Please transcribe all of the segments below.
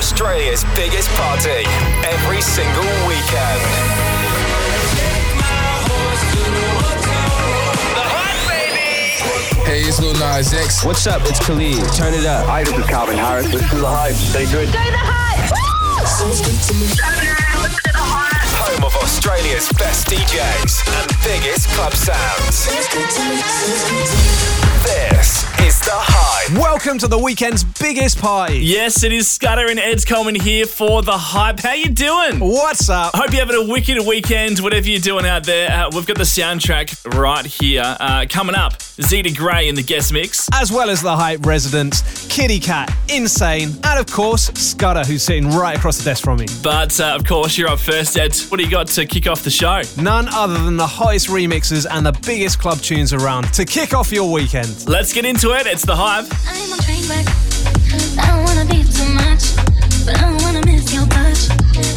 Australia's biggest party every single weekend. Hey, it's Lil Nas X. What's up? It's Khalid. Turn it up. Hi, this is Calvin Harris. This is The Hype. Stay good. Go the hype! Home of Australia's best DJs and biggest club sounds. This is The Hype. Welcome to the weekend's biggest party. Yes, it is Scudder and Ed's Coleman here for the hype. How you doing? What's up? Hope you're having a wicked weekend, whatever you're doing out there. Uh, we've got the soundtrack right here. Uh, coming up, Zida Gray in the guest mix. As well as the hype residents, Kitty Cat, Insane, and of course, Scudder, who's sitting right across the desk from me. But uh, of course, you're up first, Ed. What do you got to kick off the show? None other than the hottest remixes and the biggest club tunes around to kick off your weekend. Let's get into it. It's the hype. I'm on train wreck. I don't wanna be too much, but I don't wanna miss your touch.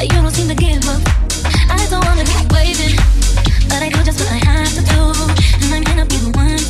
You don't seem to give up. I don't wanna be waiting, but I do just what I have to do. And I'm gonna be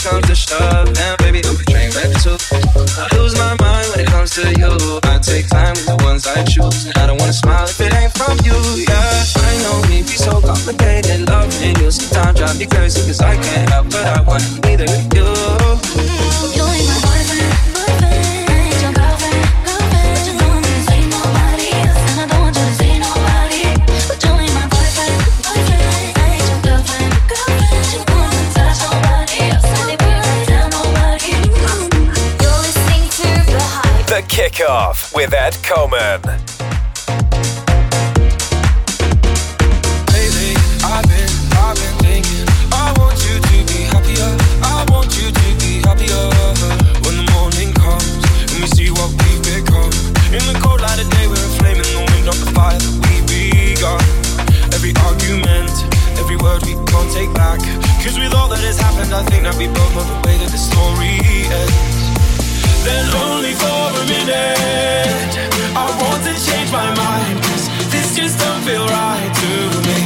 push comes to shove, and baby, I'm a train wreck too. I lose my mind when it comes to you. I take time with the ones I choose. and I don't wanna smile if it ain't from you, yeah. I know me be so complicated, loving you sometimes drive me crazy, cause I can't help but I wanna be. You Kickoff with Ed Coleman. Lately, I've been, I've been thinking. I want you to be happier. I want you to be happier. When the morning comes and we see what we've become. In the cold light of day, we're a flame in the wind the fire that we begun. Every argument, every word we can't take back. Cause with all that has happened, I think that we both know for I want to change my mind. Cause this just don't feel right to me.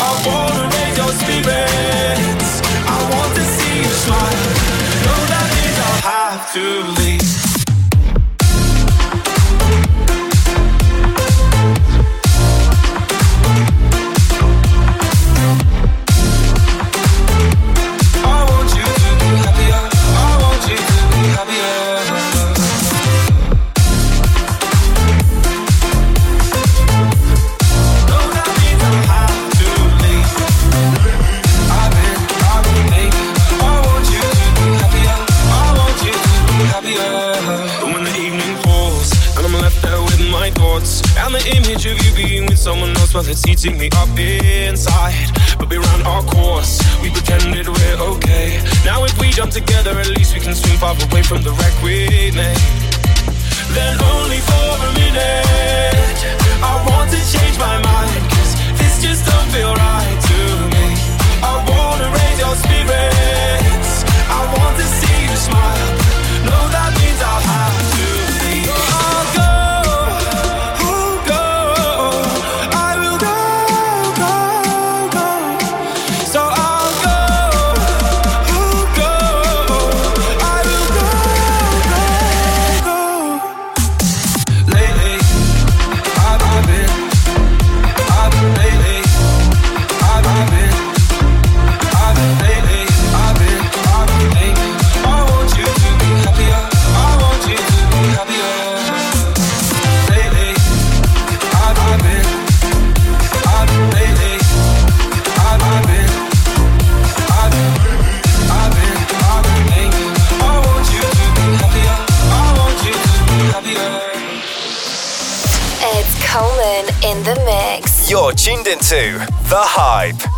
I wanna raise your spirits. I want to see you smile. No, that means I'll have to leave my thoughts and the image of you being with someone else, well, it's eating me up inside. But we ran our course. We pretended we're okay. Now if we jump together, at least we can swim far away from the wreck we made then only for a minute. I want to change my mind, cause this just don't feel right to me. I wanna raise your spirits. I want to see you smile. No, that means I'll have tuned into The Hype.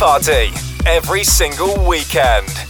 Party every single weekend.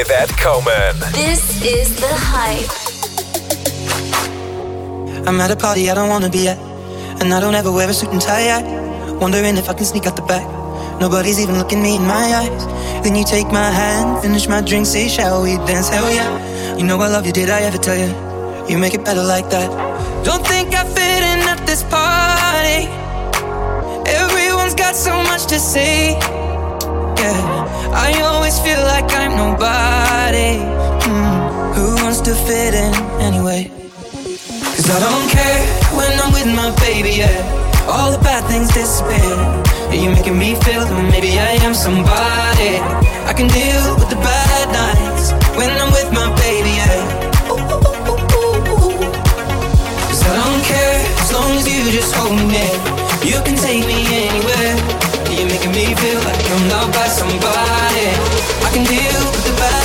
with Ed Coleman. This is the hype. I'm at a party I don't wanna be at, and I don't ever wear a suit and tie. I wondering if I can sneak out the back. Nobody's even looking me in my eyes. Then you take my hand, finish my drink, say, shall we dance? Hell yeah. You know I love you, did I ever tell you? You make it better like that. Don't think I fit in at this party. Everyone's got so much to say. Yeah, I always feel like I'm nobody. Hmm, Who wants to fit in anyway? Cause I don't care when I'm with my baby, yeah. All the bad things disappear. You're making me feel that maybe I am somebody. I can deal with the bad nights when I'm with my baby, yeah. Cause I don't care as long as you just hold me near. You can take me anywhere. Making me feel like I'm loved by somebody. I can deal with the bad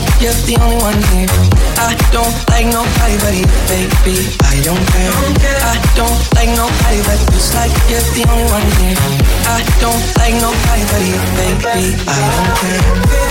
like you're the only one here. I don't like nobody but you, baby. I don't care. I don't like nobody but you. It's like you're the only one here. I don't like nobody but you, baby. I don't care.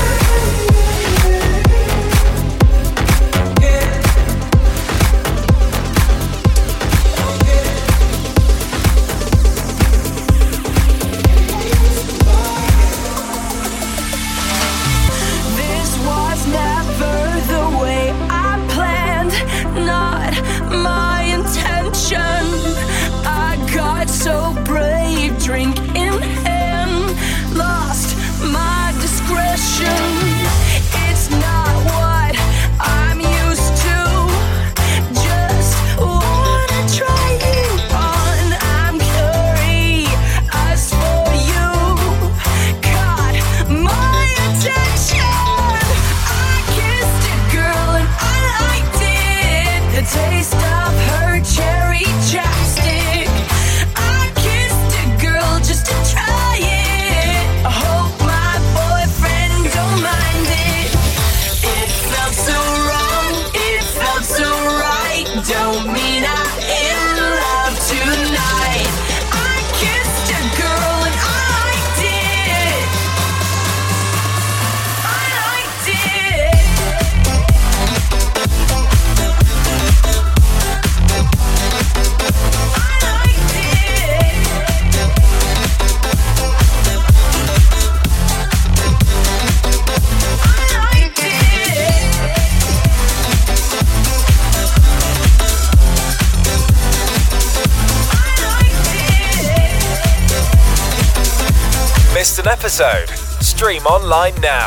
Online now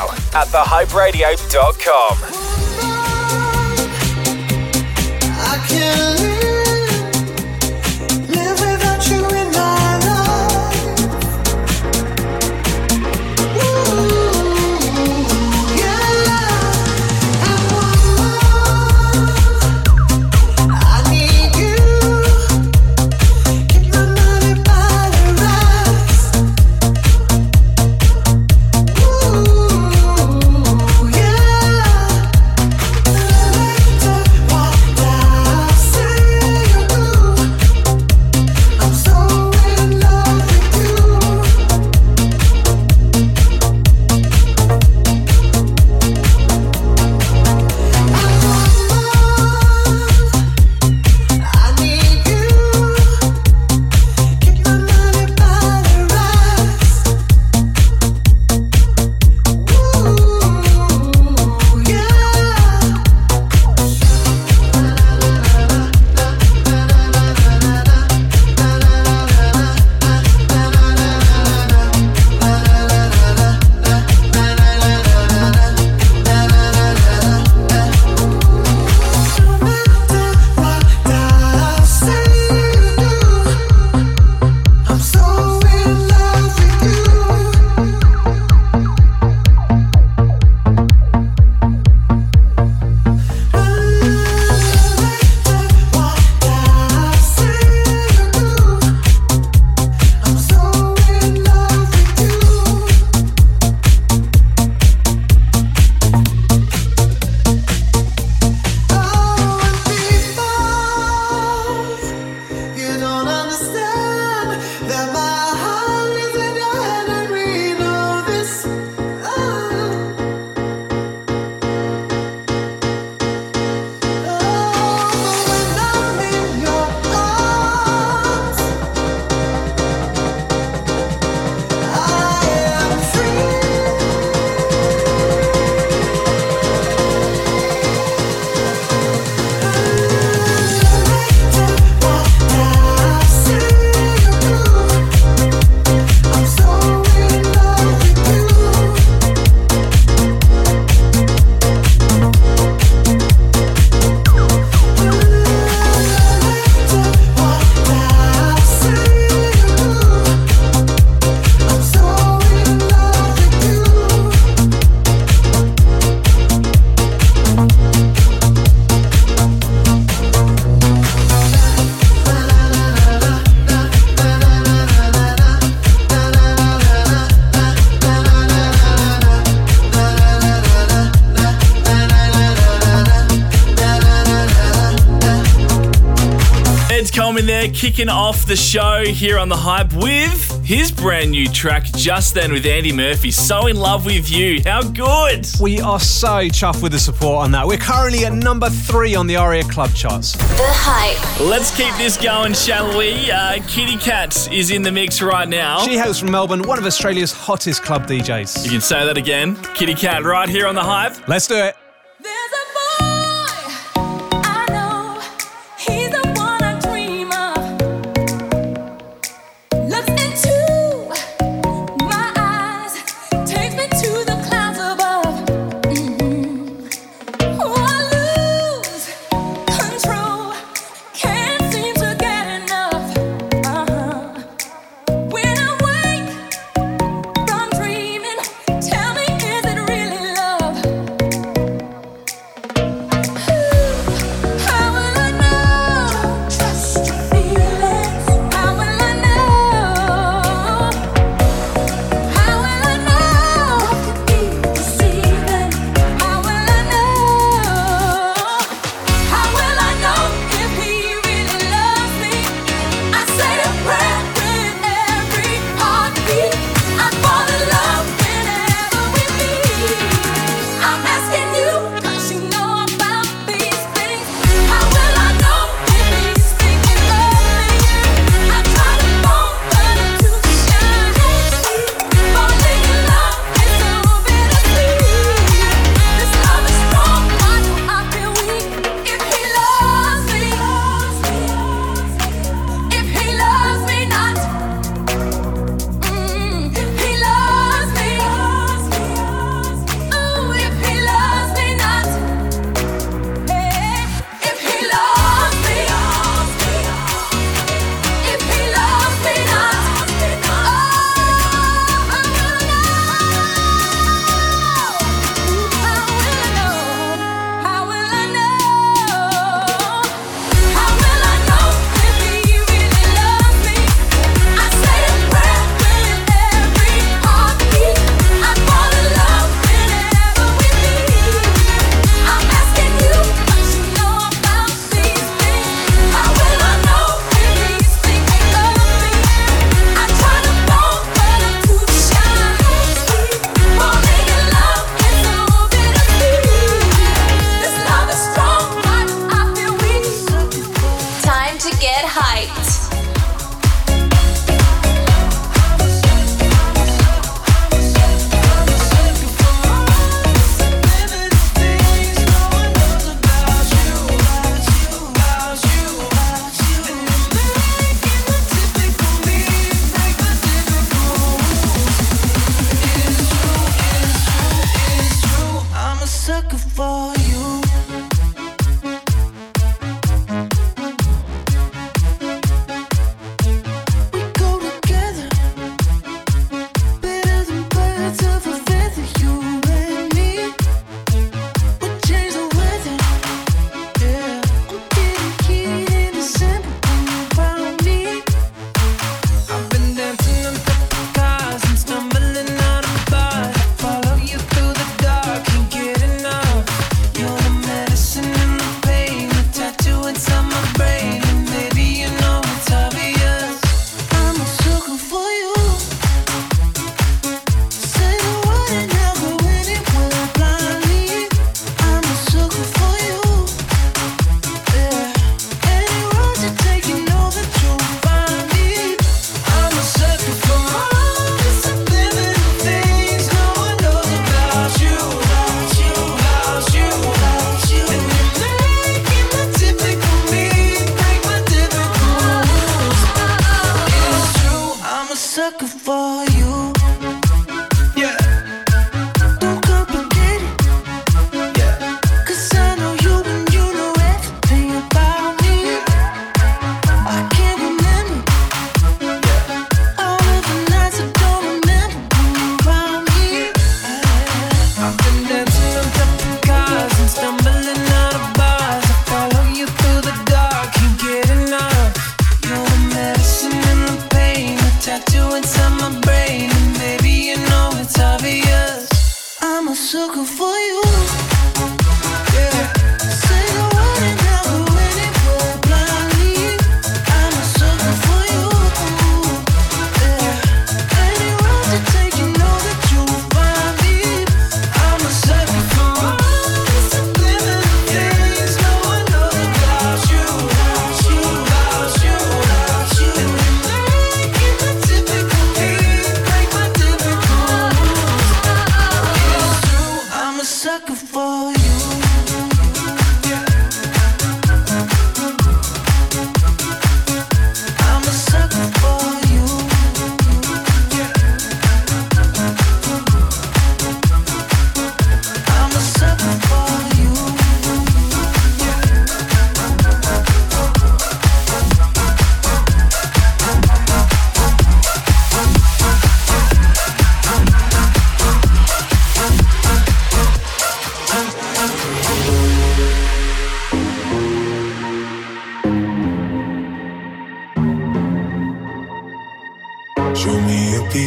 kicking off the show here on The Hype with his brand new track, Just Then with Andy Murphy. So in love with you. How good! We are so chuffed with the support on that. We're currently at number three on the ARIA Club charts. The Hype. Let's keep this going, shall we? Uh, Kitty Cat is in the mix right now. She hails from Melbourne, one of Australia's hottest club DJs. You can say that again. Kitty Cat right here on The Hype. Let's do it.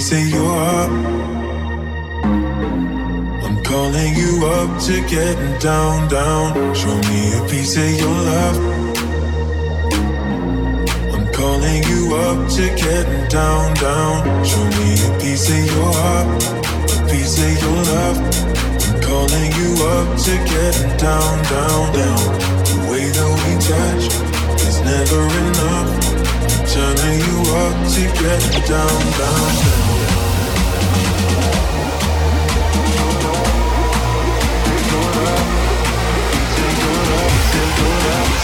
chasing your heart. I'm calling you up to get down, down. Show me a piece of your love. I'm calling you up to get down, down. Show me a piece of your heart, a piece of your love. I'm calling you up to get down, down, down. The way that we touch is never enough turning you up to get down, down, down.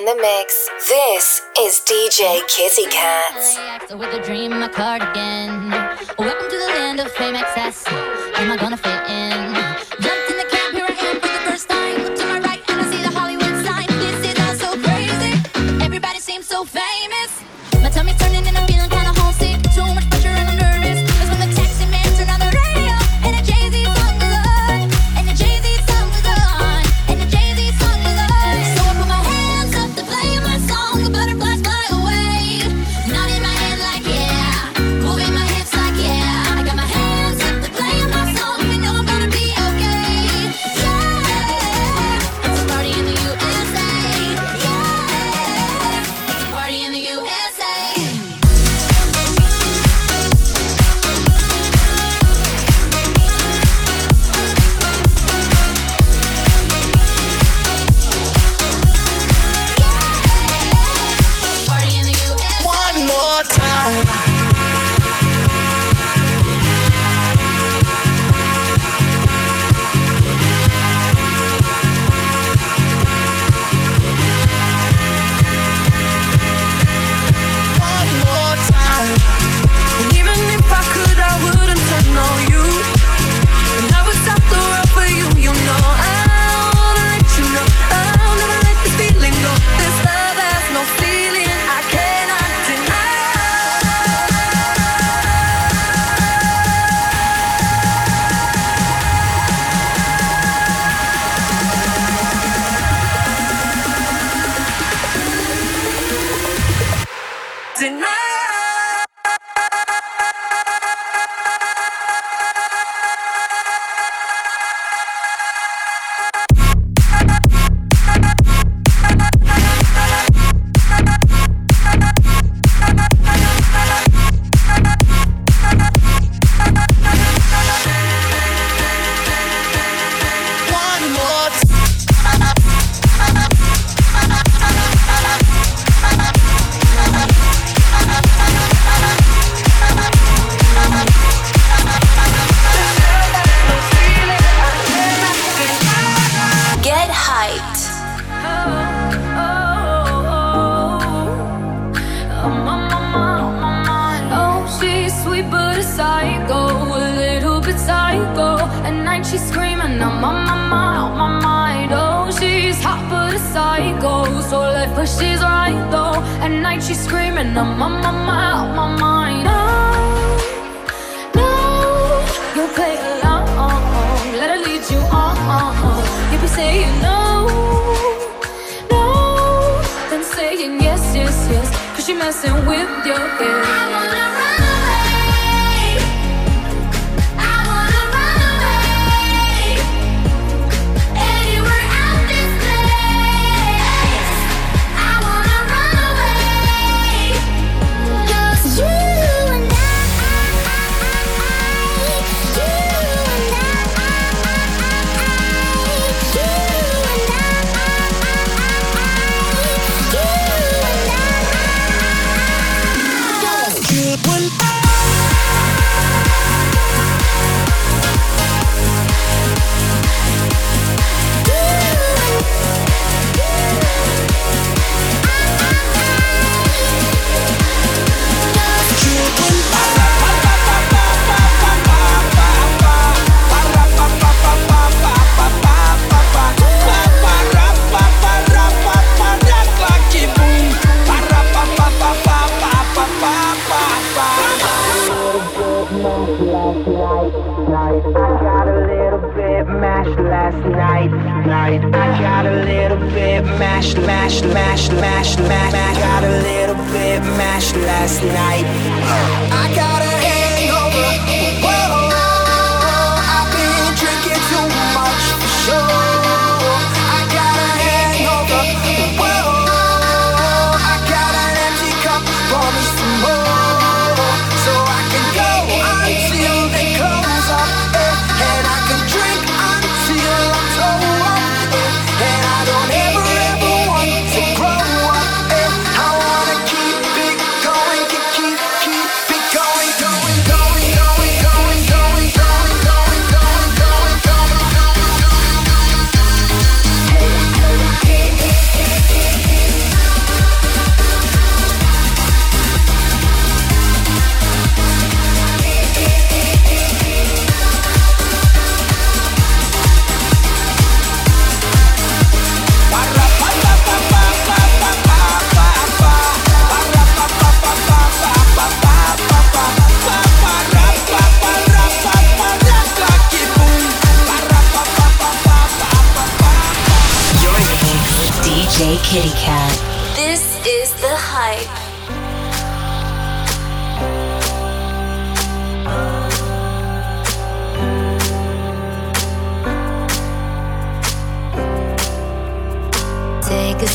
in the mix. This is DJ Kitty Cats.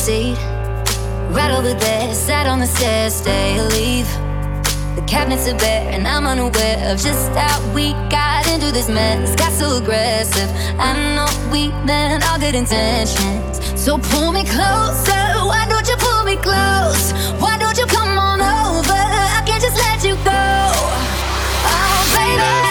Seat, right over there. Sat on the stairs, stay or leave. The cabinets are bare, and I'm unaware of just how we got into this mess. Got so aggressive. I know we meant all good intentions. So pull me closer. Why don't you pull me close? Why don't you come on over? I can't just let you go. Oh, baby.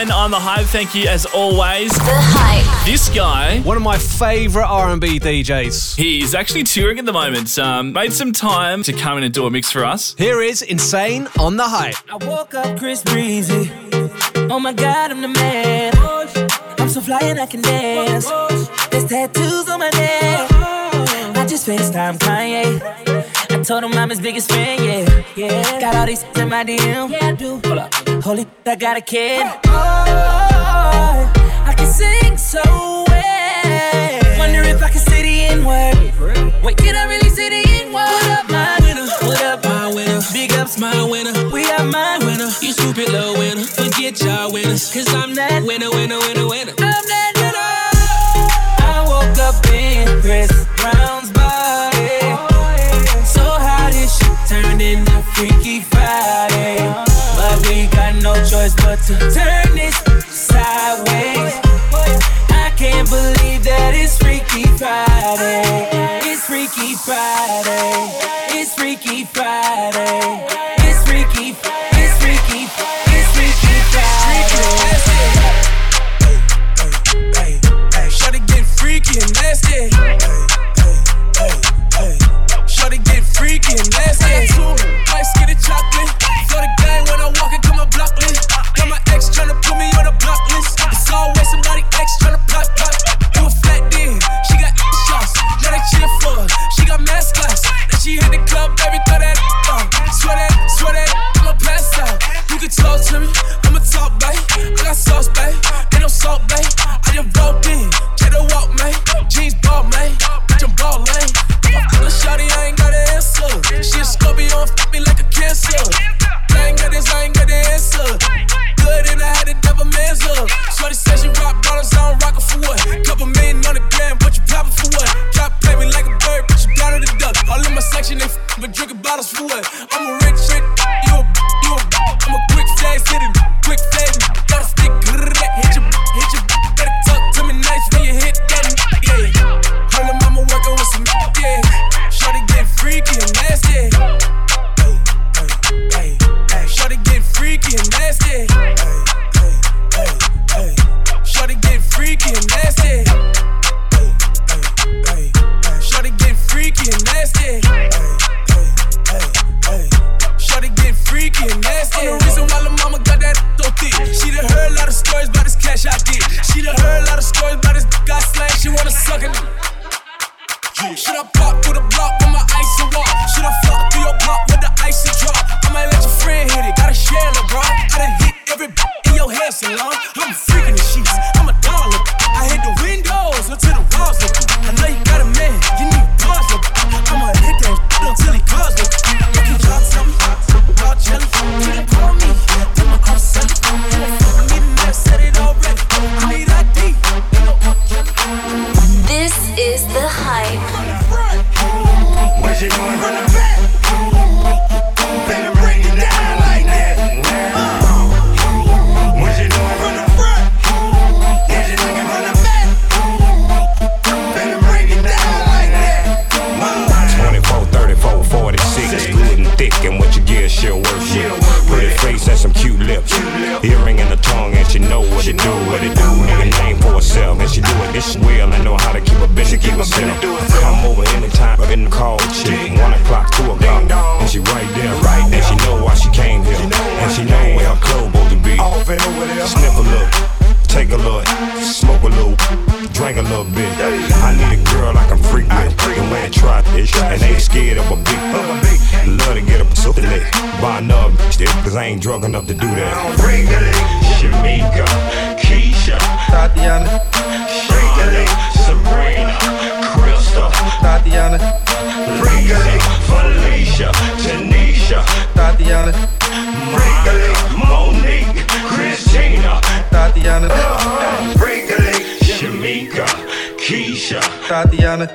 Cats just then on the hype. Thank you as always. The hype. This guy, One of my favourite R&B DJs. he's actually touring at the moment. Um, made some time to come in and do a mix for us. Here is Insane on the Hype. I woke up Chris Breezy. Oh my god, I'm the man. I'm so fly and I can dance. There's tattoos on my neck. I just FaceTime Kanye. Told him I'm his biggest fan, yeah. yeah. Got all these in my DM. Yeah, I do. Hold up. Holy, I got a kid. Oh, I can sing so well. Wonder if I can say the N word. Wait, can I really say the N word? What up, my winner? What up, my winner? Big ups, my winner. We are my winner. You stupid little winner. Forget y'all winners. Cause I'm that winner, winner, winner, winner. I'm that winner. I woke up in Chris Brown's turned into Freaky Friday. But we got no choice but to turn this sideways. I can't believe that it's Freaky Friday. It's Freaky Friday. It's Freaky Friday. Be. Sniff a look. Take a look, smoke a little, drink a little bit. I need a girl I can freak with, and wear a try bitch, and ain't scared of a beat. Love to get up so lit, buy another bitch, there, cause I ain't drunk enough to do that. Shamika, Keisha, Tatiana, Freakily, Sabrina, Krista, Tatiana, Freakily, Felicia, Tanisha, Tatiana, Freakily, Monique, Christina, Tatiana, Freakily, Shamika, Keisha, Tatiana,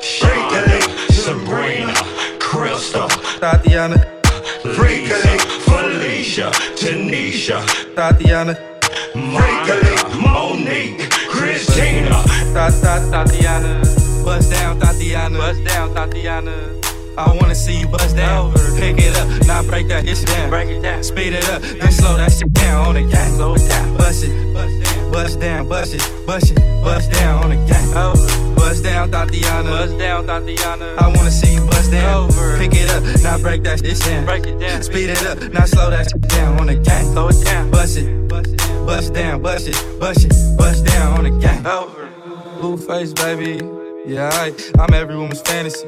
Freakily, Sabrina, Krista, Tatiana, Freakily, Felicia, Tanisha, Tatiana, Freakily, Monique, Christina. Ta ta Tatiana, bust down Tatiana, bust down Tatiana. I wanna see you bust down, pick it up, now break that shit down, break it down, speed it up, then slow that shit down on the gang, slow it down, bust it, bust down, bust it, bust it, bust down on the gang, bust down Tatiana, bust down Tatiana. I wanna see you bust down, pick it up, now break that shit down, break it down, speed it up, now slow that shit down on the gang, slow it down, bust it, bust down, bust it, bust it, bust down on the gang. Blue face, baby. Yeah, I, I'm every woman's fantasy.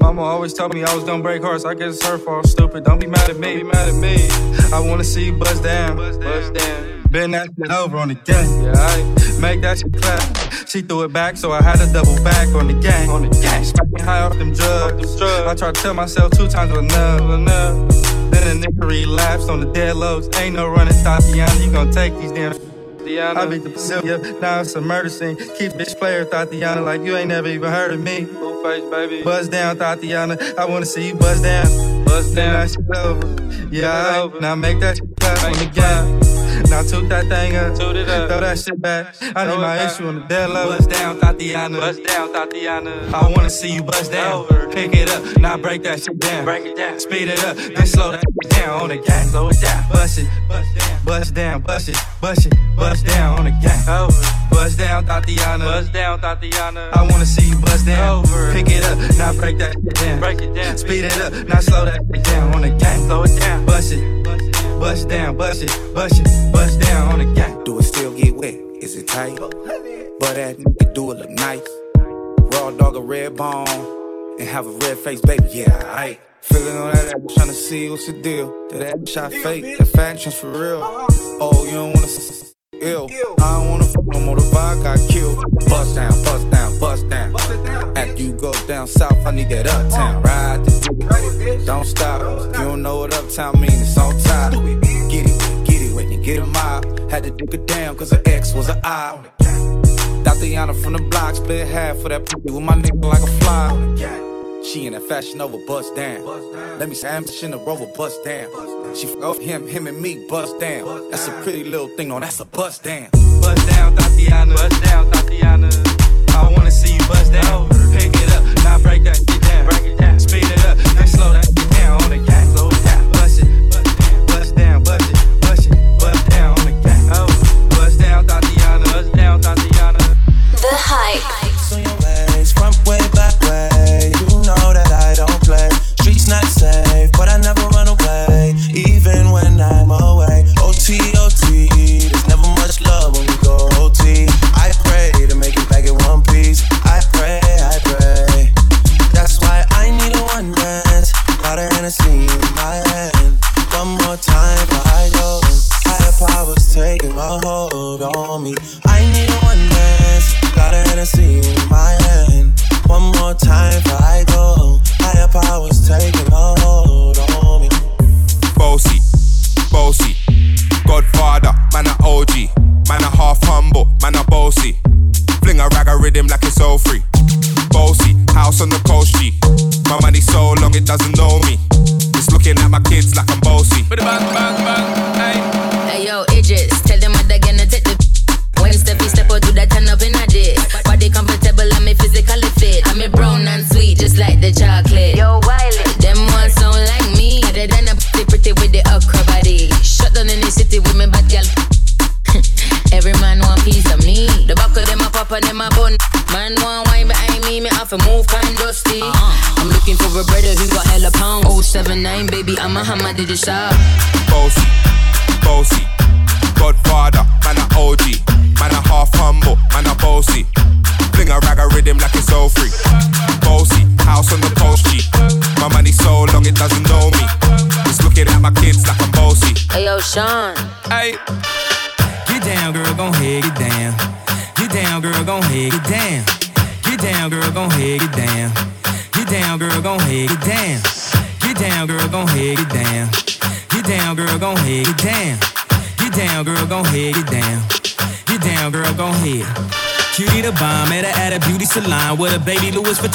Mama always told me I was gonna break hearts. I guess it's her fault. Stupid. Don't be mad at me. Don't be mad at me. I wanna see you bust down. Bust down. Bend that shit over on the gang. Yeah, I make that shit clap. She threw it back, so I had to double back on the gang. On the gang. Smoking high off them drugs. I tried to tell myself two times enough. enough. Then the nigga relapsed on the dead lows. Ain't no running, Tatiana. You gonna take these damn. I beat the Pacific, now it's a murder scene. Keep bitch player, Tatiana, like you ain't never even heard of me. Blue face, baby. Buzz down, Tatiana. I wanna see you buzz down. Buzz down. Now shit over. Yeah, now make that shit clap on the game. Now toot that thing up. Toot it up. Throw that shit back. I need my issue on the dead low. Buzz down, Tatiana. Buzz down, Tatiana. I wanna see you bust down. Pick it up. Now break that shit down. Break it down. Speed it up. Then slow that shit down on the gang. Slow it down. Bust it. Bust down. Bust it. Bust it. Bust down on the gang. Over. Bust down, Tatiana. Bust down, Tatiana. I wanna see you bust down. Over. Pick it up. Now break that shit down. Break it down. Speed it up. Now slow that shit down on the gang. Slow it down. Bust it. Bust down. Bust it. Bust it. Bust down on the gang. Do it still get wet? Is it tight? But that nigga do it look nice. Raw dog a red bone and have a red face, baby. Yeah, I feeling on that ass, tryna see what's the deal. That ass shot fake, the factions for real. Uh-huh. Oh, you don't wanna ill. I don't wanna fuck no more. The vibe got killed. Bust down, bust down, bust down. After you go down south, I need that uptown. Ride the. Don't stop. You don't know what uptown mean. It's on top. Get it, get it, Whitney. get a mile. Had to dig her down, cause her ex was an eye. Tatiana from the block, split half for that pussy with my nigga like a fly. She in a fashion over bust down. Let me say, I'm in a rover bust down. She f off him, him and me bust down. That's a pretty little thing, no, that's a bust down. Bust down, Tatiana. Bust down, Tatiana. I wanna see you bust down. Pick it up, now break that shit down. Break it down. Speed it up, then slow that shit down on the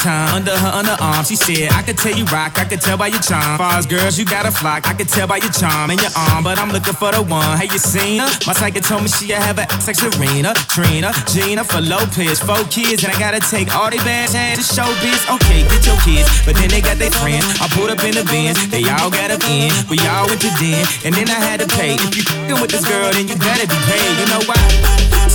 Under her underarm. She said, I could tell you rock, I could tell by your charm. Far as girls, you got a flock, I could tell by your charm and your arm, but I'm looking for the one. Hey, you seen her? My psychic told me she have a sex Serena, Trina, Gina for Lopez, four kids, and I gotta take all they bad ass to show biz. Okay, get your kids, but then they got their friends. I pulled up in the Benz, they all got up in, we all went to den, and then I had to pay. If you with this girl, then you better be paid. You know why?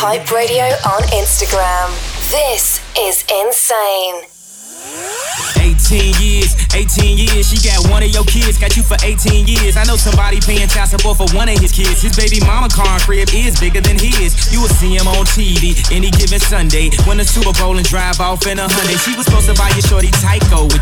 Hype Radio on Instagram. This is insane. 18 years, 18 years, she got one of your kids, got you for 18 years. I know somebody paying child support for one of his kids. His baby mama car and crib is bigger than his. You will see him on TV any given Sunday. Win the Super Bowl and drive off in a Hyundai. She was supposed to buy your shorty Tyco with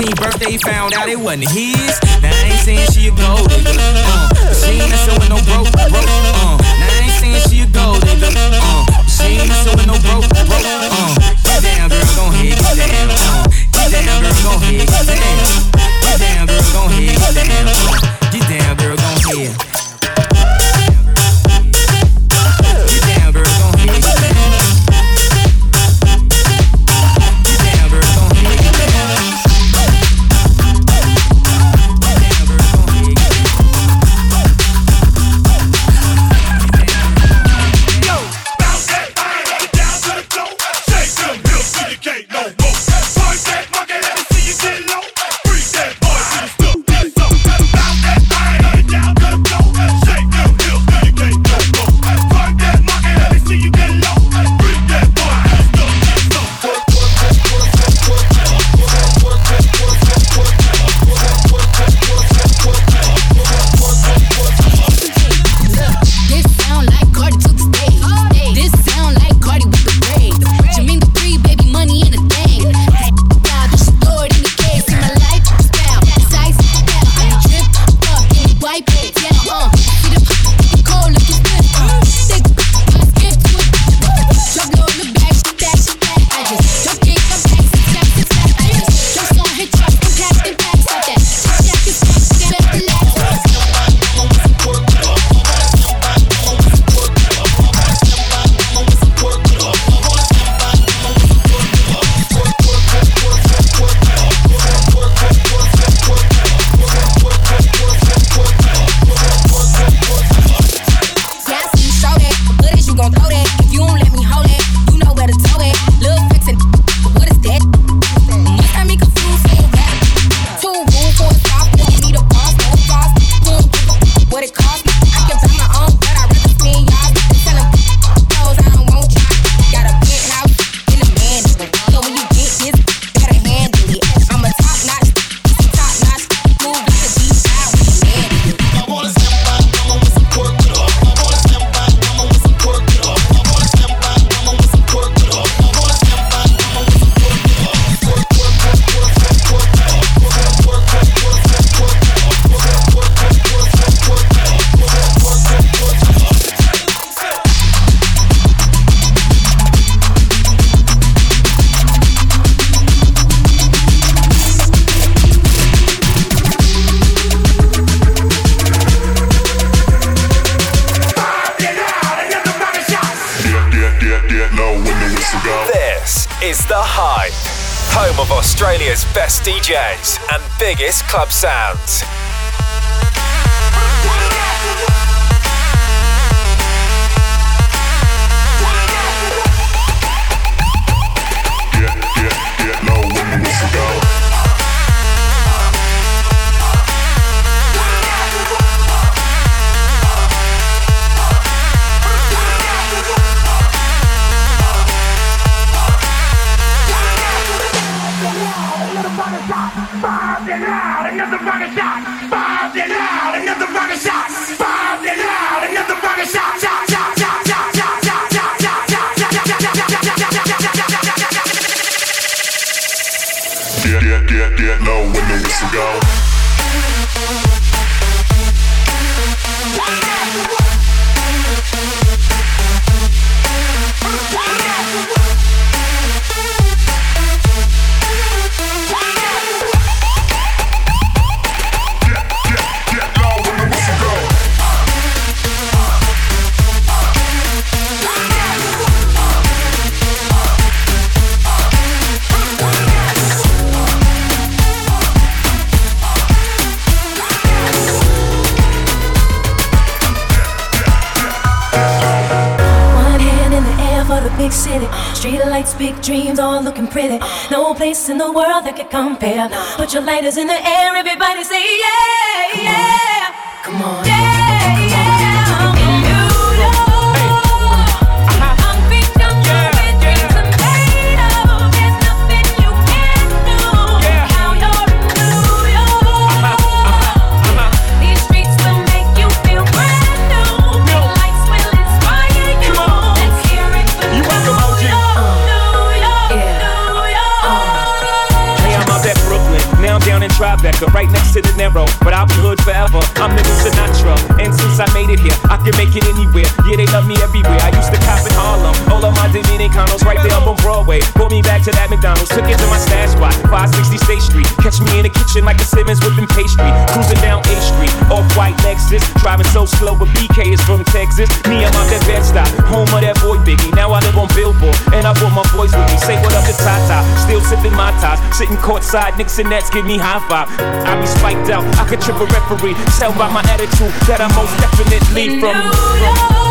18th birthday, found out it wasn't his. Now I ain't saying she a gold digger, uh, but she ain't messing with no broke, broke, uh. Now I ain't saying she a gold digger, uh, but she ain't messing with no broke, broke, uh. Get down, girl, gon' head, get down, uh. Get down, girl, gon' head, get down. Get down, girl, gon' head, get down, uh. Get down, girl, gon' head. In the world that could compare. Put your lighters in the air, Driving so slow, but BK is from Texas. Me, I'm out that Bed-Stuy, home of that boy Biggie. Now I live on Billboard, and I brought my boys with me. Say what up to Tata, still sipping my ties. Sitting courtside, Knicks and Nets give me high five. I be spiked out, I could trip a referee. Tell by my attitude that I'm most definitely from. These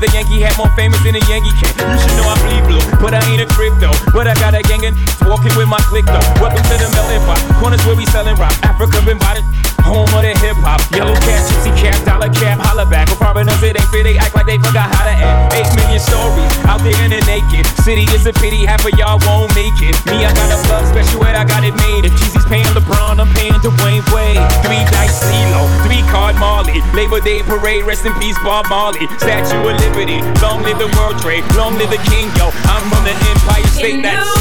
the Yankee hat more famous than a Yankee can. You should know I bleed blue, but I ain't a crypto. But I got a gang of walking with my click though. Welcome to the melting pot. Corners where we selling rock. Africa been bought it. Home of the hip hop. Yellow cat, gypsy cat, dollar cap, holla back. For foreigners, it ain't fit. They act like they forgot how to act. Eight million stories out there in the naked. City is a pity, half of y'all won't make it. Me, I got a plug special ed, I got it made. If Jeezy's paying LeBron, I'm paying Dwayne Wade. Three dice CeeLo, three card Marley. Labor Day parade, rest in peace, Bob Marley. Statue of Liberty, long live the World Trade, long live the King, yo. I'm from the Empire State, that's.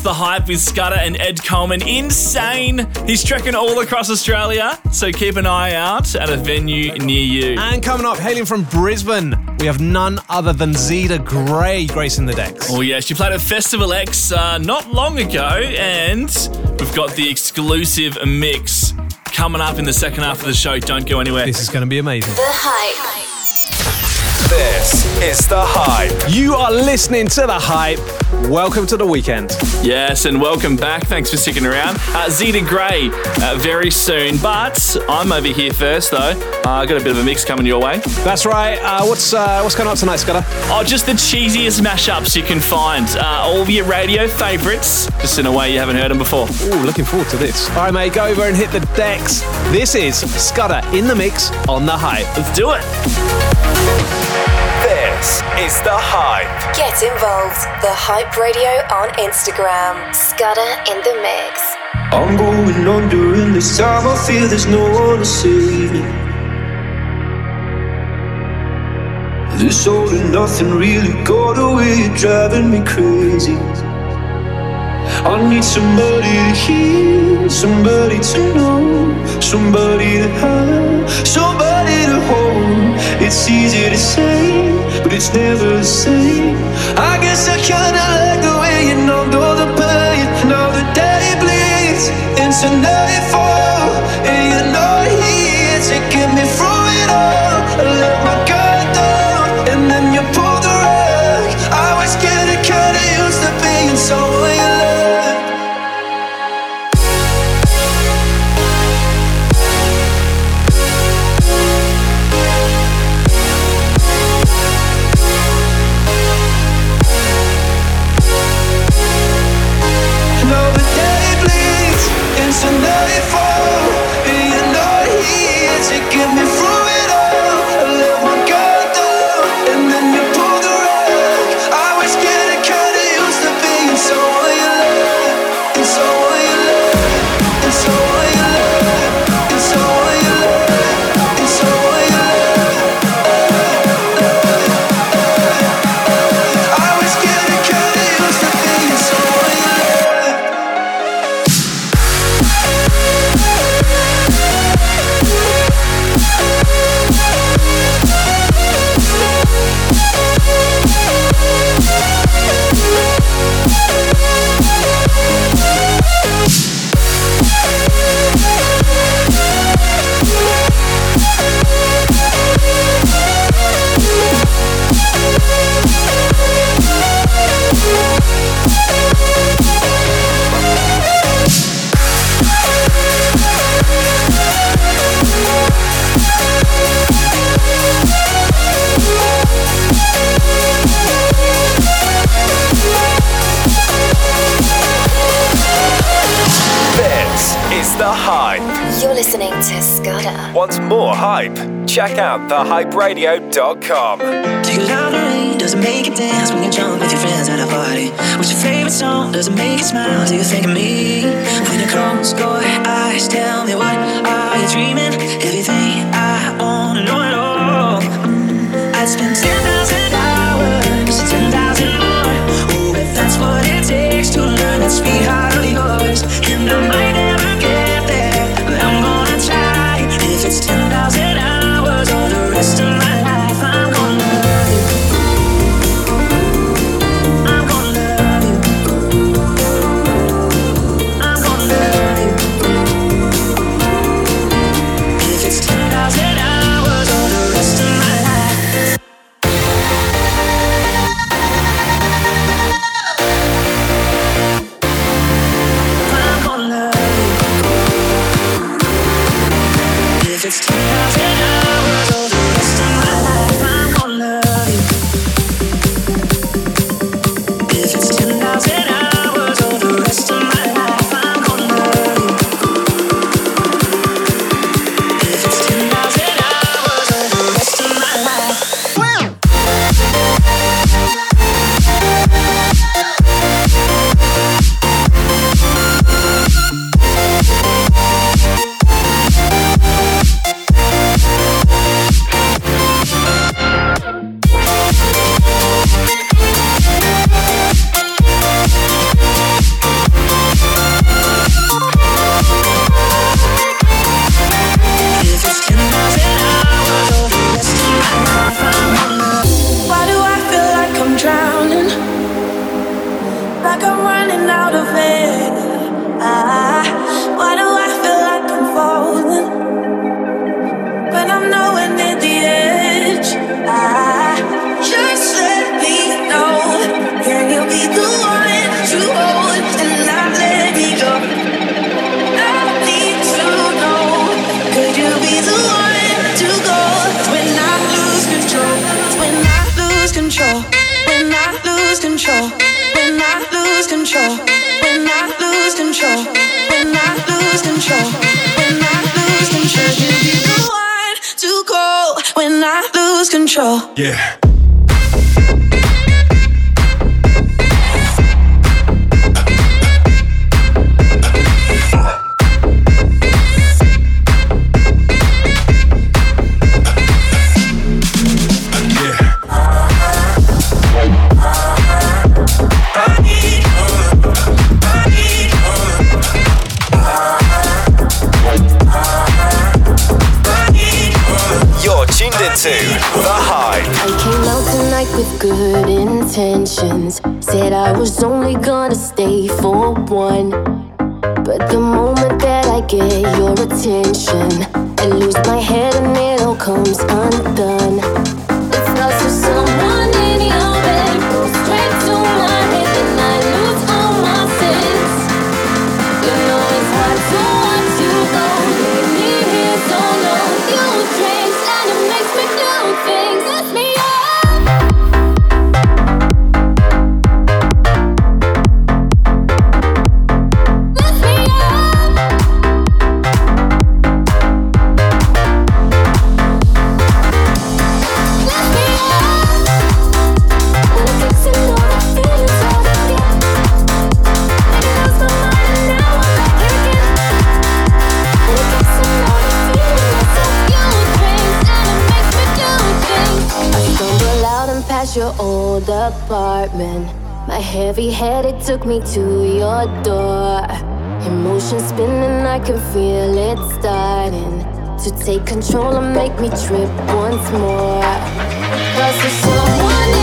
Yes, the hype with Scudder and Ed Coleman. Insane. He's trekking all across Australia, so keep an eye out at a venue near you. And coming up, hailing from Brisbane, we have none other than Zeta Gray gracing the decks. Oh, yeah, she played at Festival X uh, not long ago, and we've got the exclusive mix coming up in the second half of the show. Don't go anywhere. This is going to be amazing. The Hype. This is The Hype. You are listening to The Hype. Welcome to the weekend. Yes, and welcome back. Thanks for sticking around. Uh, Zeta Gray, uh, very soon. But I'm over here first, though. Uh, I got a bit of a mix coming your way. That's right. Uh, what's uh, what's going on tonight, Scudder? Oh, just the cheesiest mashups you can find. Uh, all your radio favourites, just in a way you haven't heard them before. Ooh, looking forward to this. All right, mate, go over and hit the decks. This is Scudder in the mix on The Hype. Let's do it. This is The Hype. Get involved. The Hype Radio on Instagram. Scudder in the mix. I'm going under, and this time I feel there's no one to save me. This all and nothing really got away, driving me crazy. I need somebody to hear, somebody to know, somebody to have, somebody to hold. It's easy to say, but it's never the same. I guess I kinda like the way you numbed all the pain. Now the day bleeds into nightfall, into The Hype. You're listening to Scudder. Want more hype? Check out thehyperadio.com. Do you love the rain? Does it make you dance when you jump with your friends at a party? What's your favorite song? Does it make you smile? Do you think of me? When you close your eyes, tell me what are you dreaming? Everything I wanna know at all. Mm, I'd spend ten thousand hours, ten thousand more. Oh, if that's what it takes to learn that sweetheart of yours, and I might heavy it took me to your door. Emotion spinning, I can feel it starting to take control and make me trip once more. Cause there's someone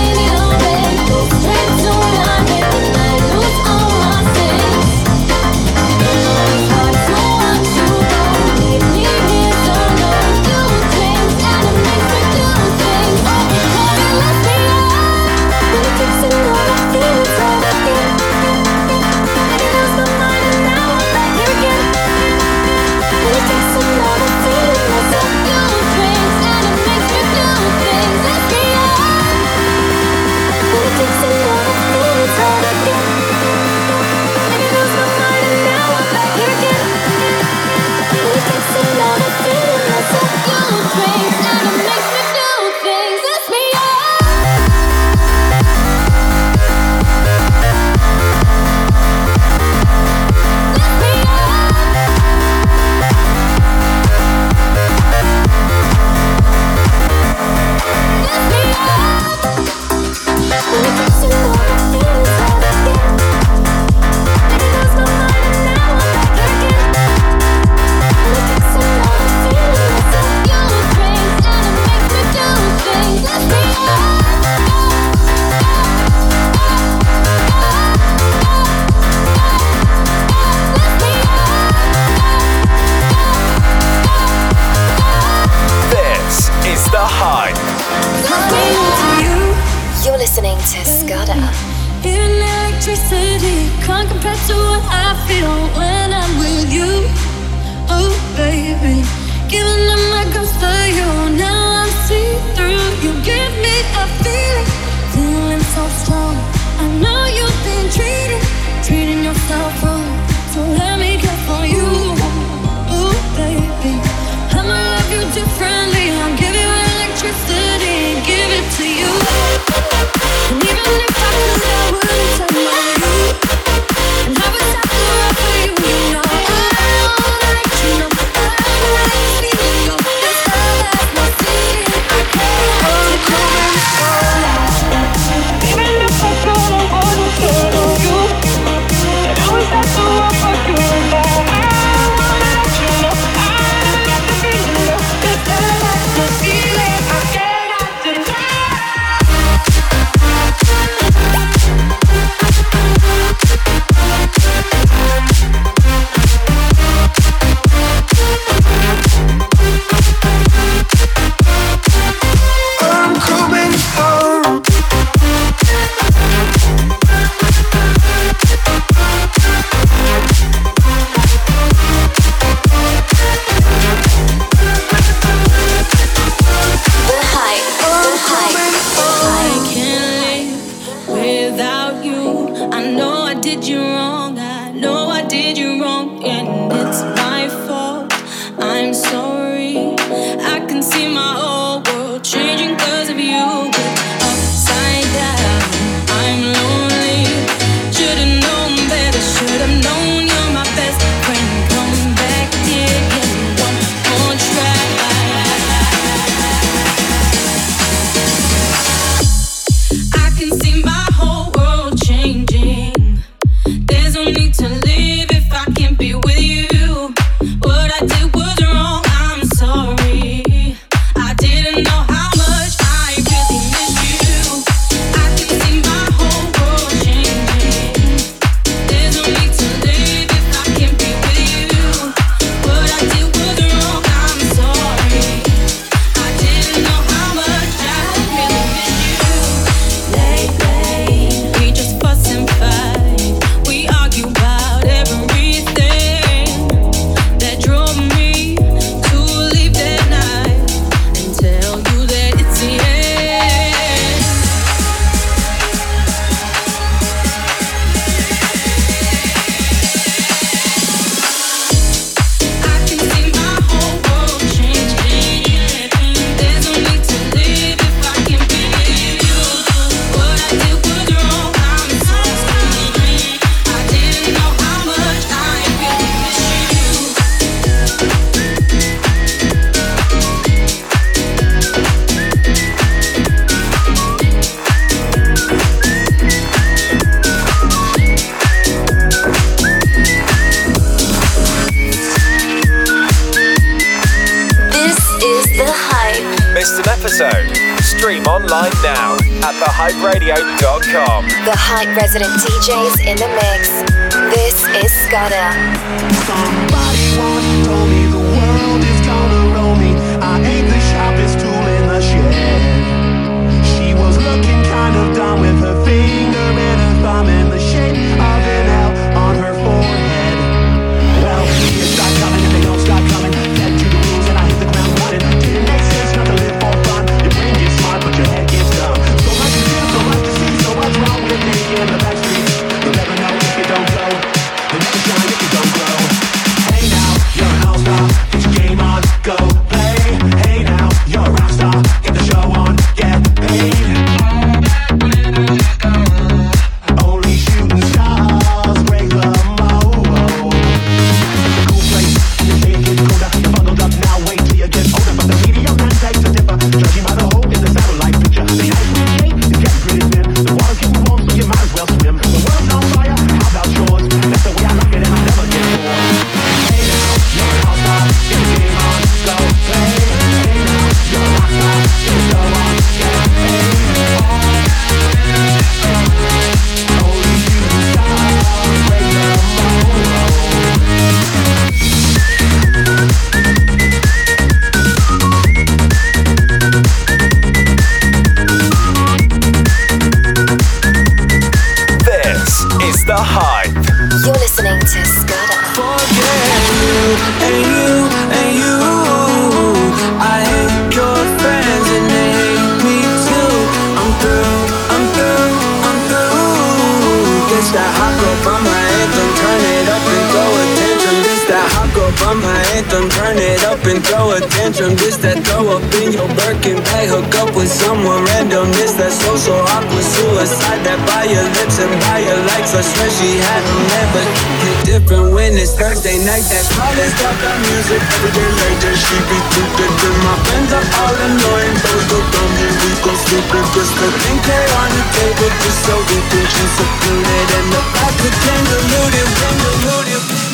a. This that throw up in your Birkin bag, hook up with someone random. This that social awkward suicide that by your lips and by your likes. I swear she had them never hit different when it's Thursday night. That college got that music every day later. She be too good my friends are all annoying. Those go dumb and we go stupid. Just the 10K on the table just so we can she's secluded. And the back became deluded, became deluded.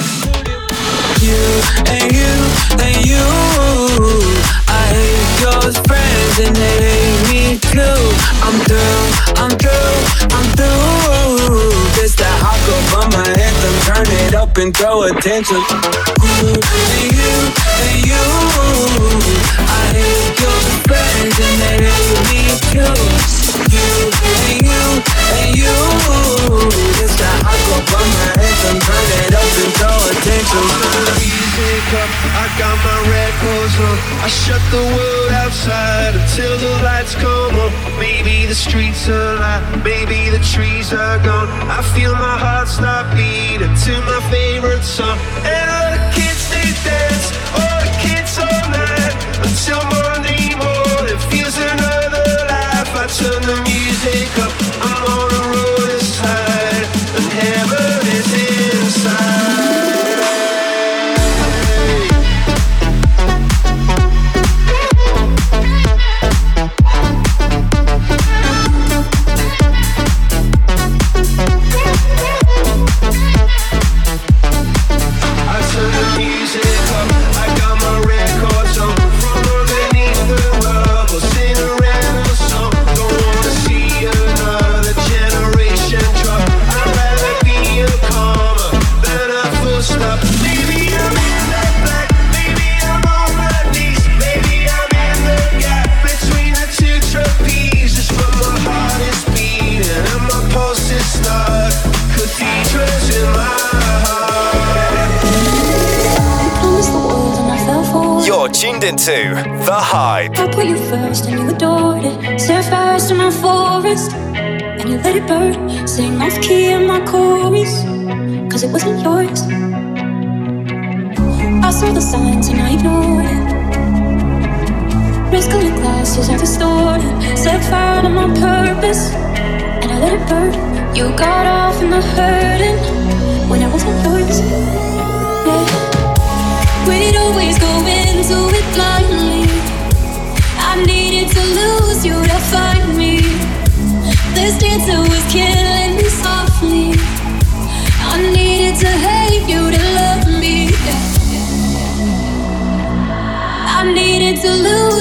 You and you and you. Your friends and they hate me too. I'm through, I'm through, I'm through. This that hot girl from my anthem. Turn it up and throw attention. You and you and you. I hate your friends and they hate me too. You you and you. This hot girl my anthem. Turn it up and throw attention. I got my records on. I shut the world outside until the lights come on. Maybe the streets are alive, maybe the trees are gone. I feel my heart stop beating to my favorite song. And all the kids they dance, all the kids all night until Monday morning. Feels another life. I turn the music up, Tuned into The Hype. I put you first and you adored it. Set fires to my forest and you let it burn. Sing off key in my chorus, cause it wasn't yours. I saw the signs and I ignored it. Colored glasses are distorted. Set fire to my purpose and I let it burn. You got off in the hurting when it wasn't yours. Blindly. I needed to lose you to find me. This dancer was killing me softly. I needed to hate you to love me. I needed to lose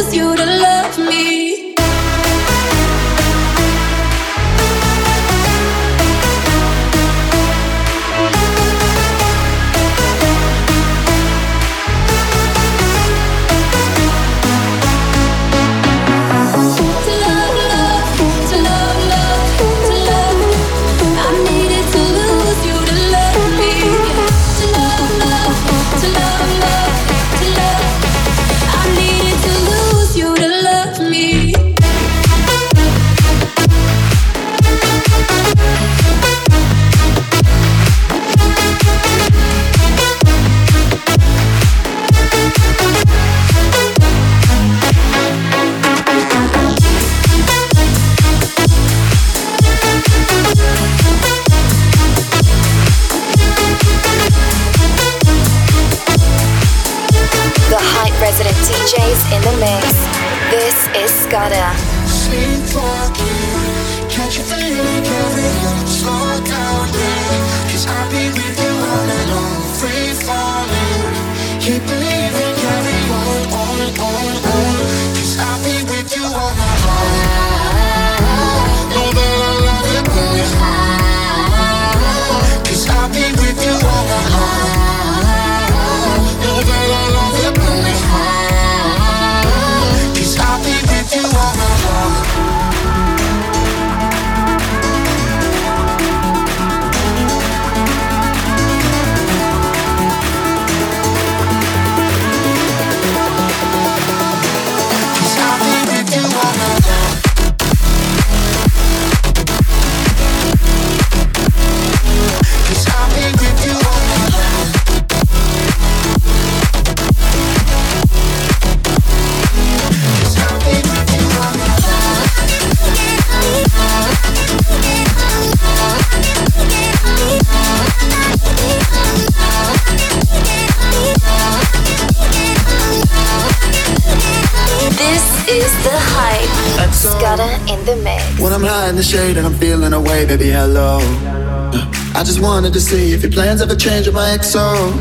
change of my XO.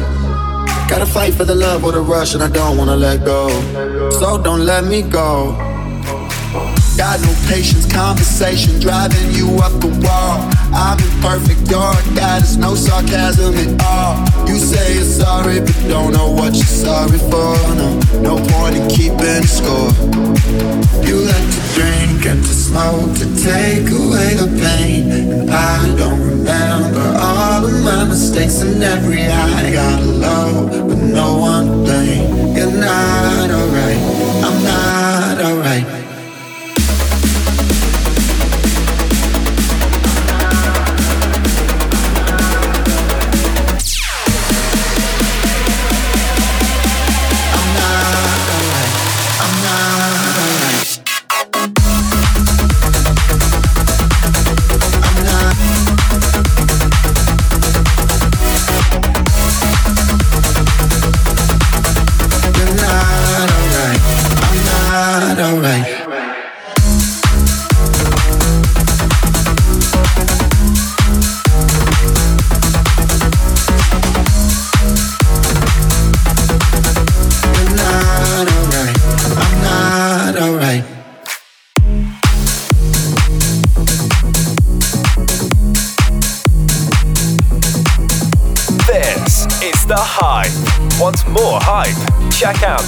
Gotta fight for the love or the rush, and I don't wanna let go. So don't let me go. Got no patience, conversation driving you up the wall. I'm in perfect dark, that is no sarcasm at all. You say you're sorry, but don't know what you're sorry for. No, no point in keeping score. You like to drink and to smoke to take away the pain. And I don't remember all of my mistakes and every I got low, but no one thing. You're not alright, I'm not alright.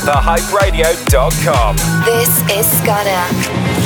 thehyperadio.com. This is Scudder.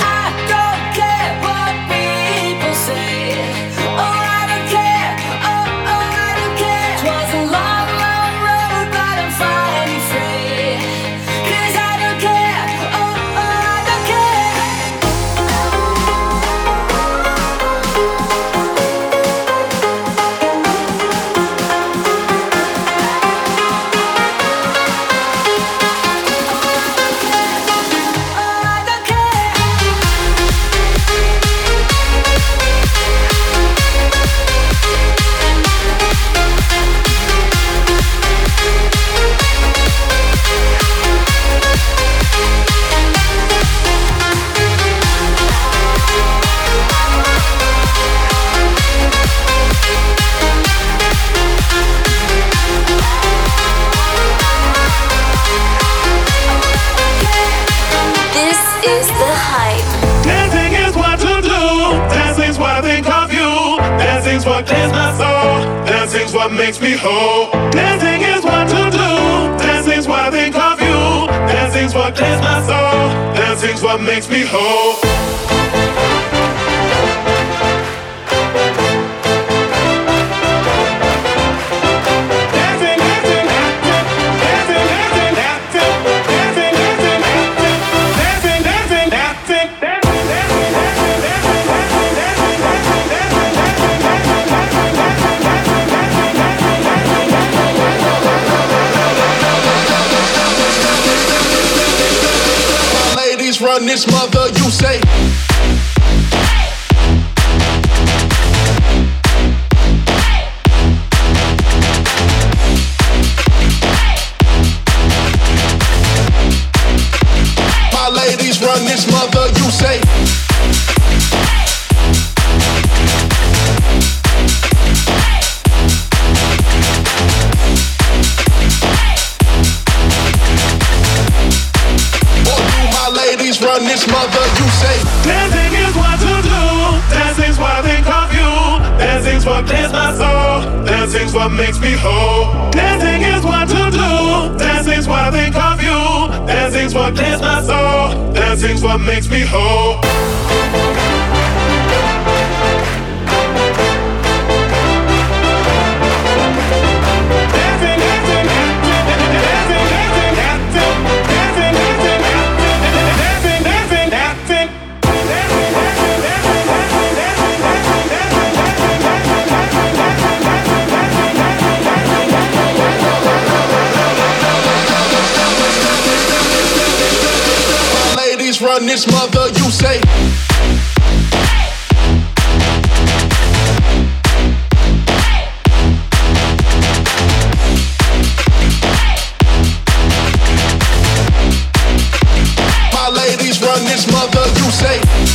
mother, you say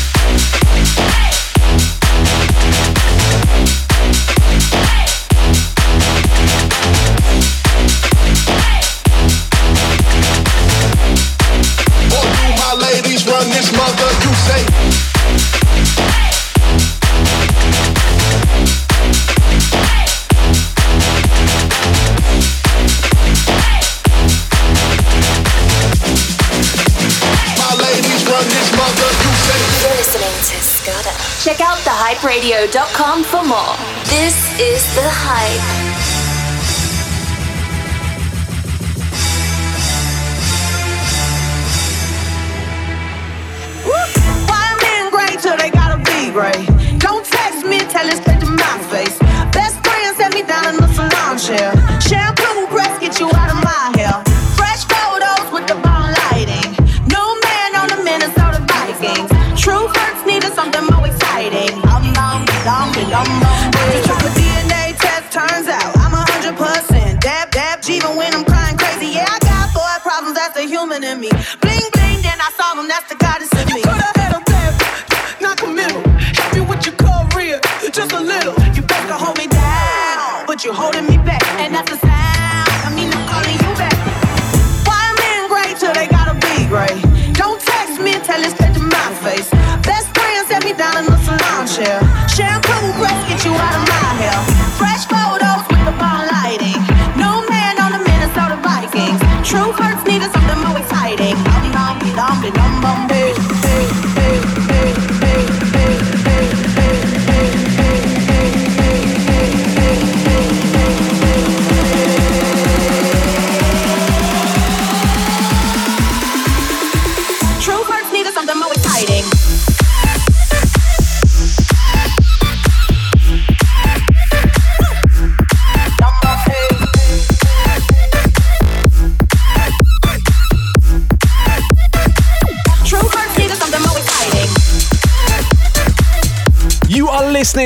radio.com for more. This is The Hype.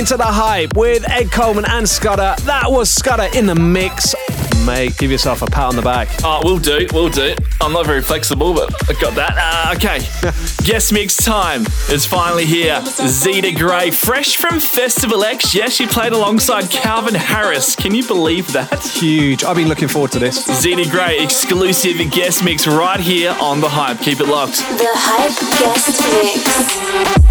to the hype with Ed Coleman and Scudder. That was Scudder in the mix. Mate, give yourself a pat on the back. Oh, we'll do, we'll do. I'm not very flexible, but I got that. Uh, okay, guest mix time is finally here. Zida Gray, fresh from Festival X. Yes, she played alongside Calvin Harris. Can you believe that? Huge. I've been looking forward to this. Zida Gray, exclusive guest mix right here on The Hype. Keep it locked. The Hype Guest Mix.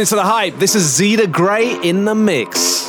listening to The Hype. This is Zida Gray in the mix.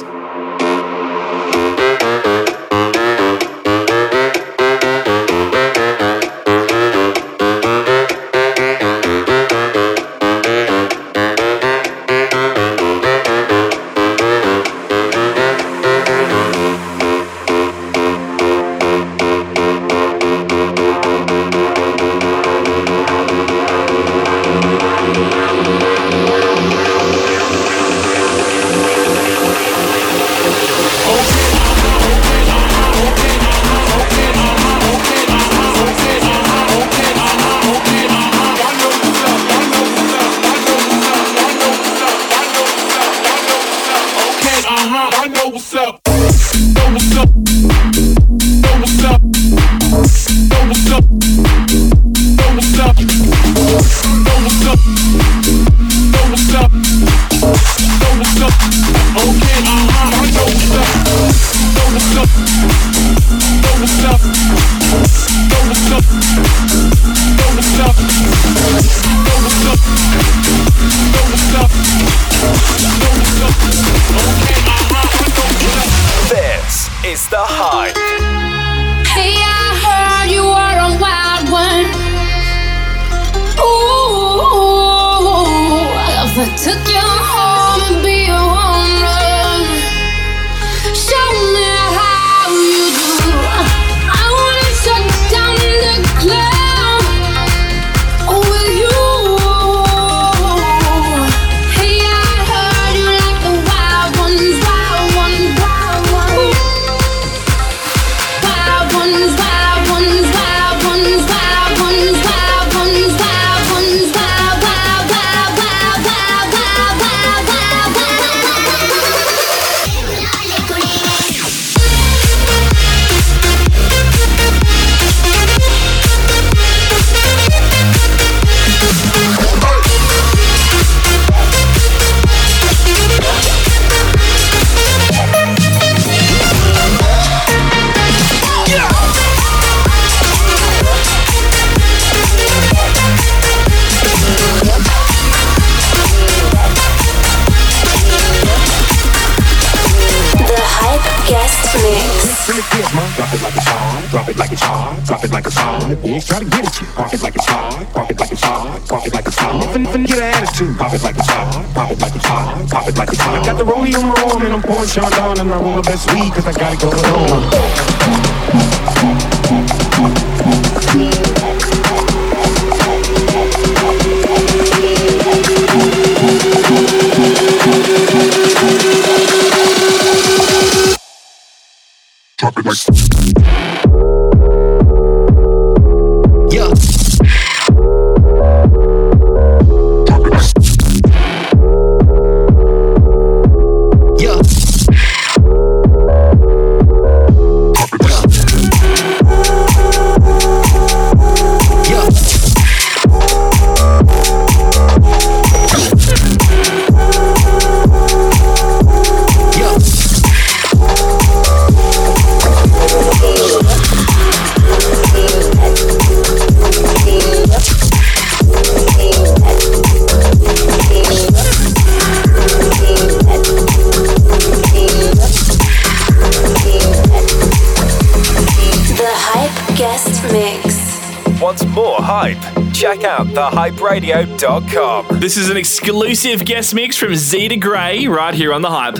more hype, check out thehyperadio.com. This is an exclusive guest mix from Zida Gray right here on The Hype.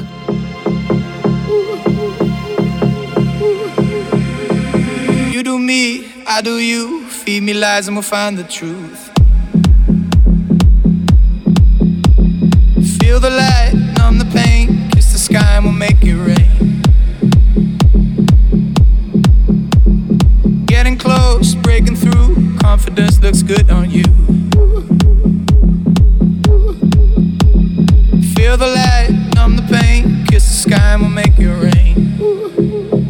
You do me, I do you. Feed me lies and we'll find the truth. Feel the light, numb the pain, kiss the sky and we'll make it rain. Getting close, breaking through confidence looks good on you. Feel the light, numb the pain, kiss the sky and we'll make it rain.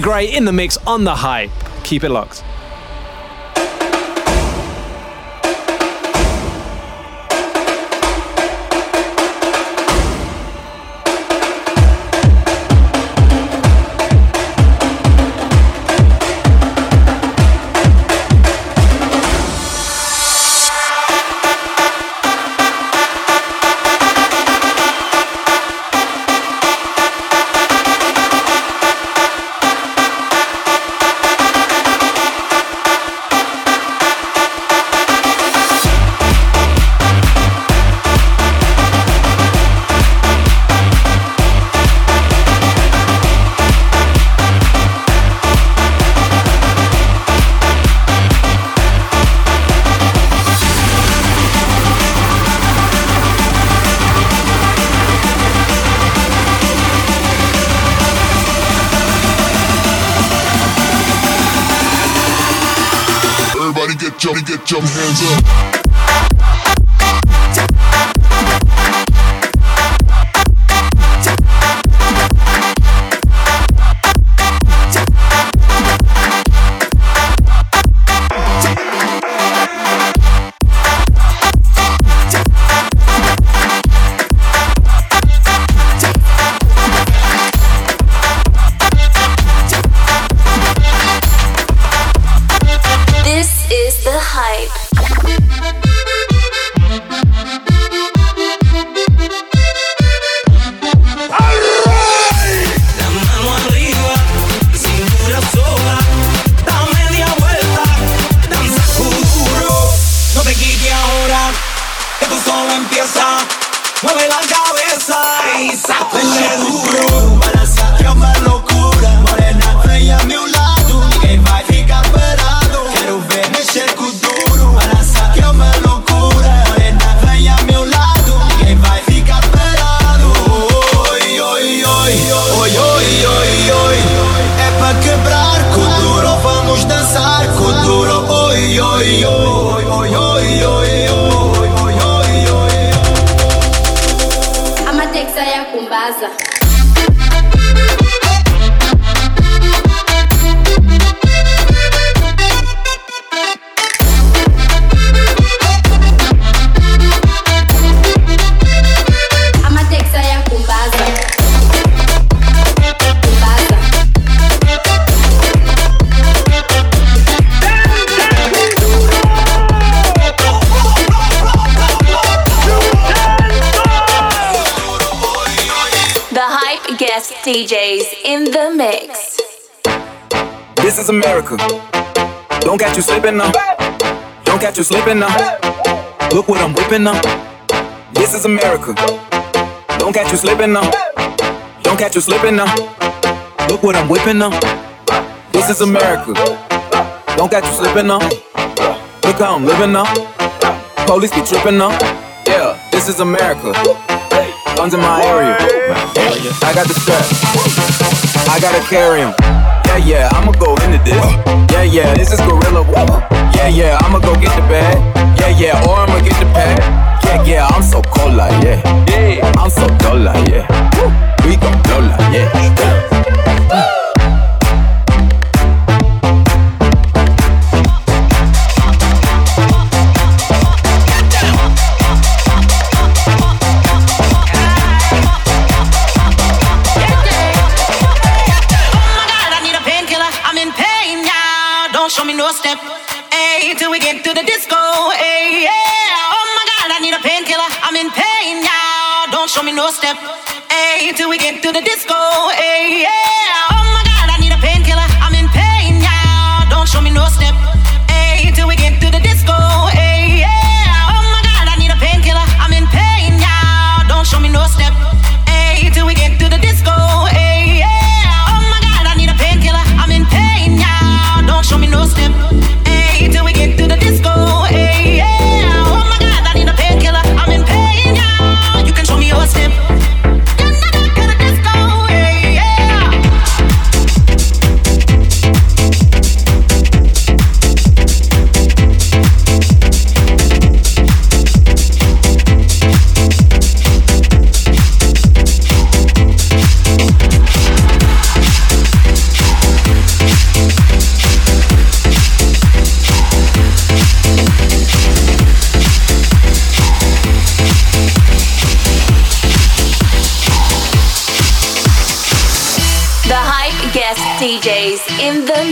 Gray in the mix on the hype. Keep it locked. Now. This is America. Don't catch you slipping now. Don't catch you slipping now. Look what I'm whipping now. This is America. Don't catch you slipping now. Look how I'm living now. Police be tripping now. Yeah, this is America. Guns in my area. I got the strap. I gotta carry 'em. Yeah, yeah, I'ma go into this. Yeah, yeah, this is gorilla. Yeah, yeah, I'ma go get the bag. Yeah, yeah, or I'ma get the pad. Yeah, yeah, I'm so cold like yeah. Yeah, I'm so dull like yeah. We gon' blow like yeah. Oh my God, I show me no step. Hey, till we get to the disco. Hey, yeah.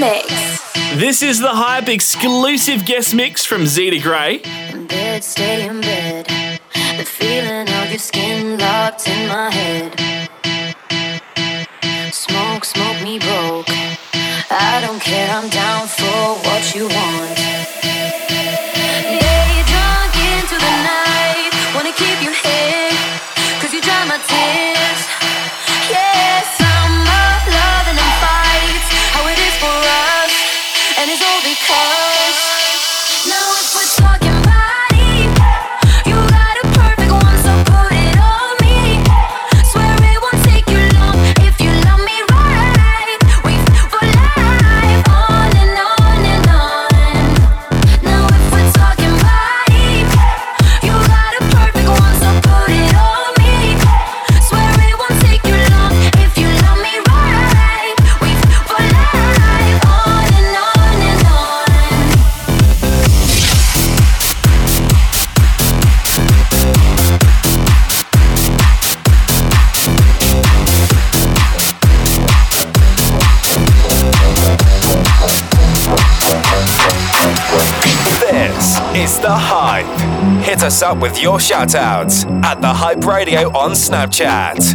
Mix. This is the hype exclusive guest mix from Zida Gray. bed, stay in bed. The feeling of your skin locked in my head. Up with your shoutouts at The Hype Radio on Snapchat.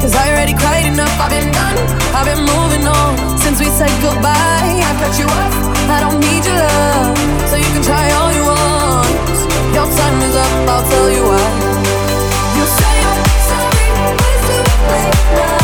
Cause I already cried enough, I've been done, I've been moving on. Since we said goodbye, I cut you off, I don't need your love. So you can try all you want. Your time is up, I'll tell you why. You say I'm sorry, but it's too late now.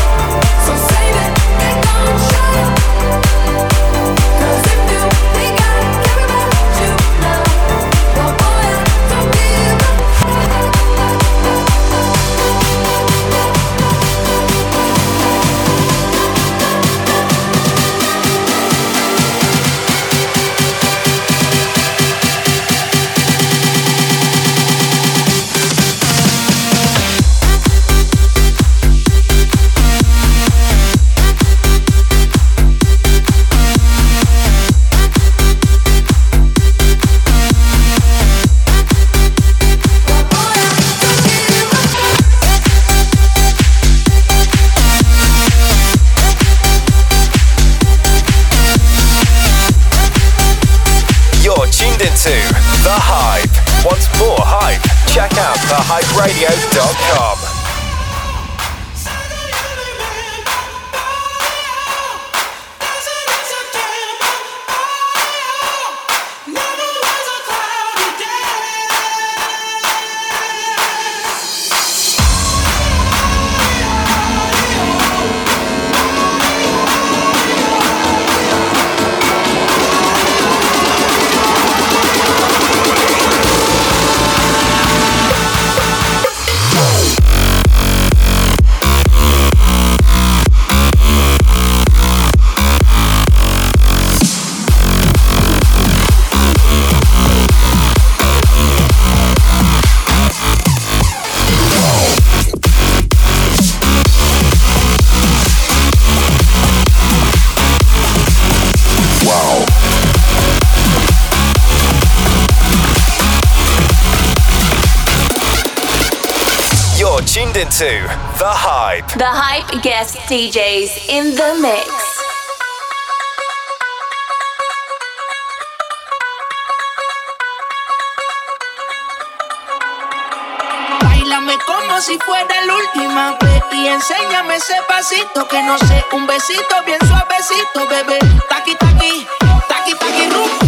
The Hype. The Hype guest DJs in the mix. Bailame como si fuera la última vez y enséñame ese pasito que no sé, un besito bien suavecito, bebé. Taqui taqui, taqui taqui rumba.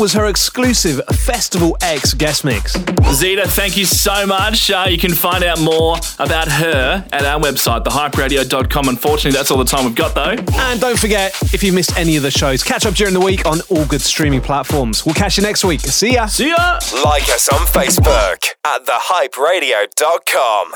Was her exclusive Festival X guest mix. Zida, thank you so much. Uh, you can find out more about her at our website, thehyperadio.com. Unfortunately, that's all the time we've got, though. And don't forget, if you missed any of the shows, catch up during the week on all good streaming platforms. We'll catch you next week. See ya. See ya. Like us on Facebook at thehyperadio.com.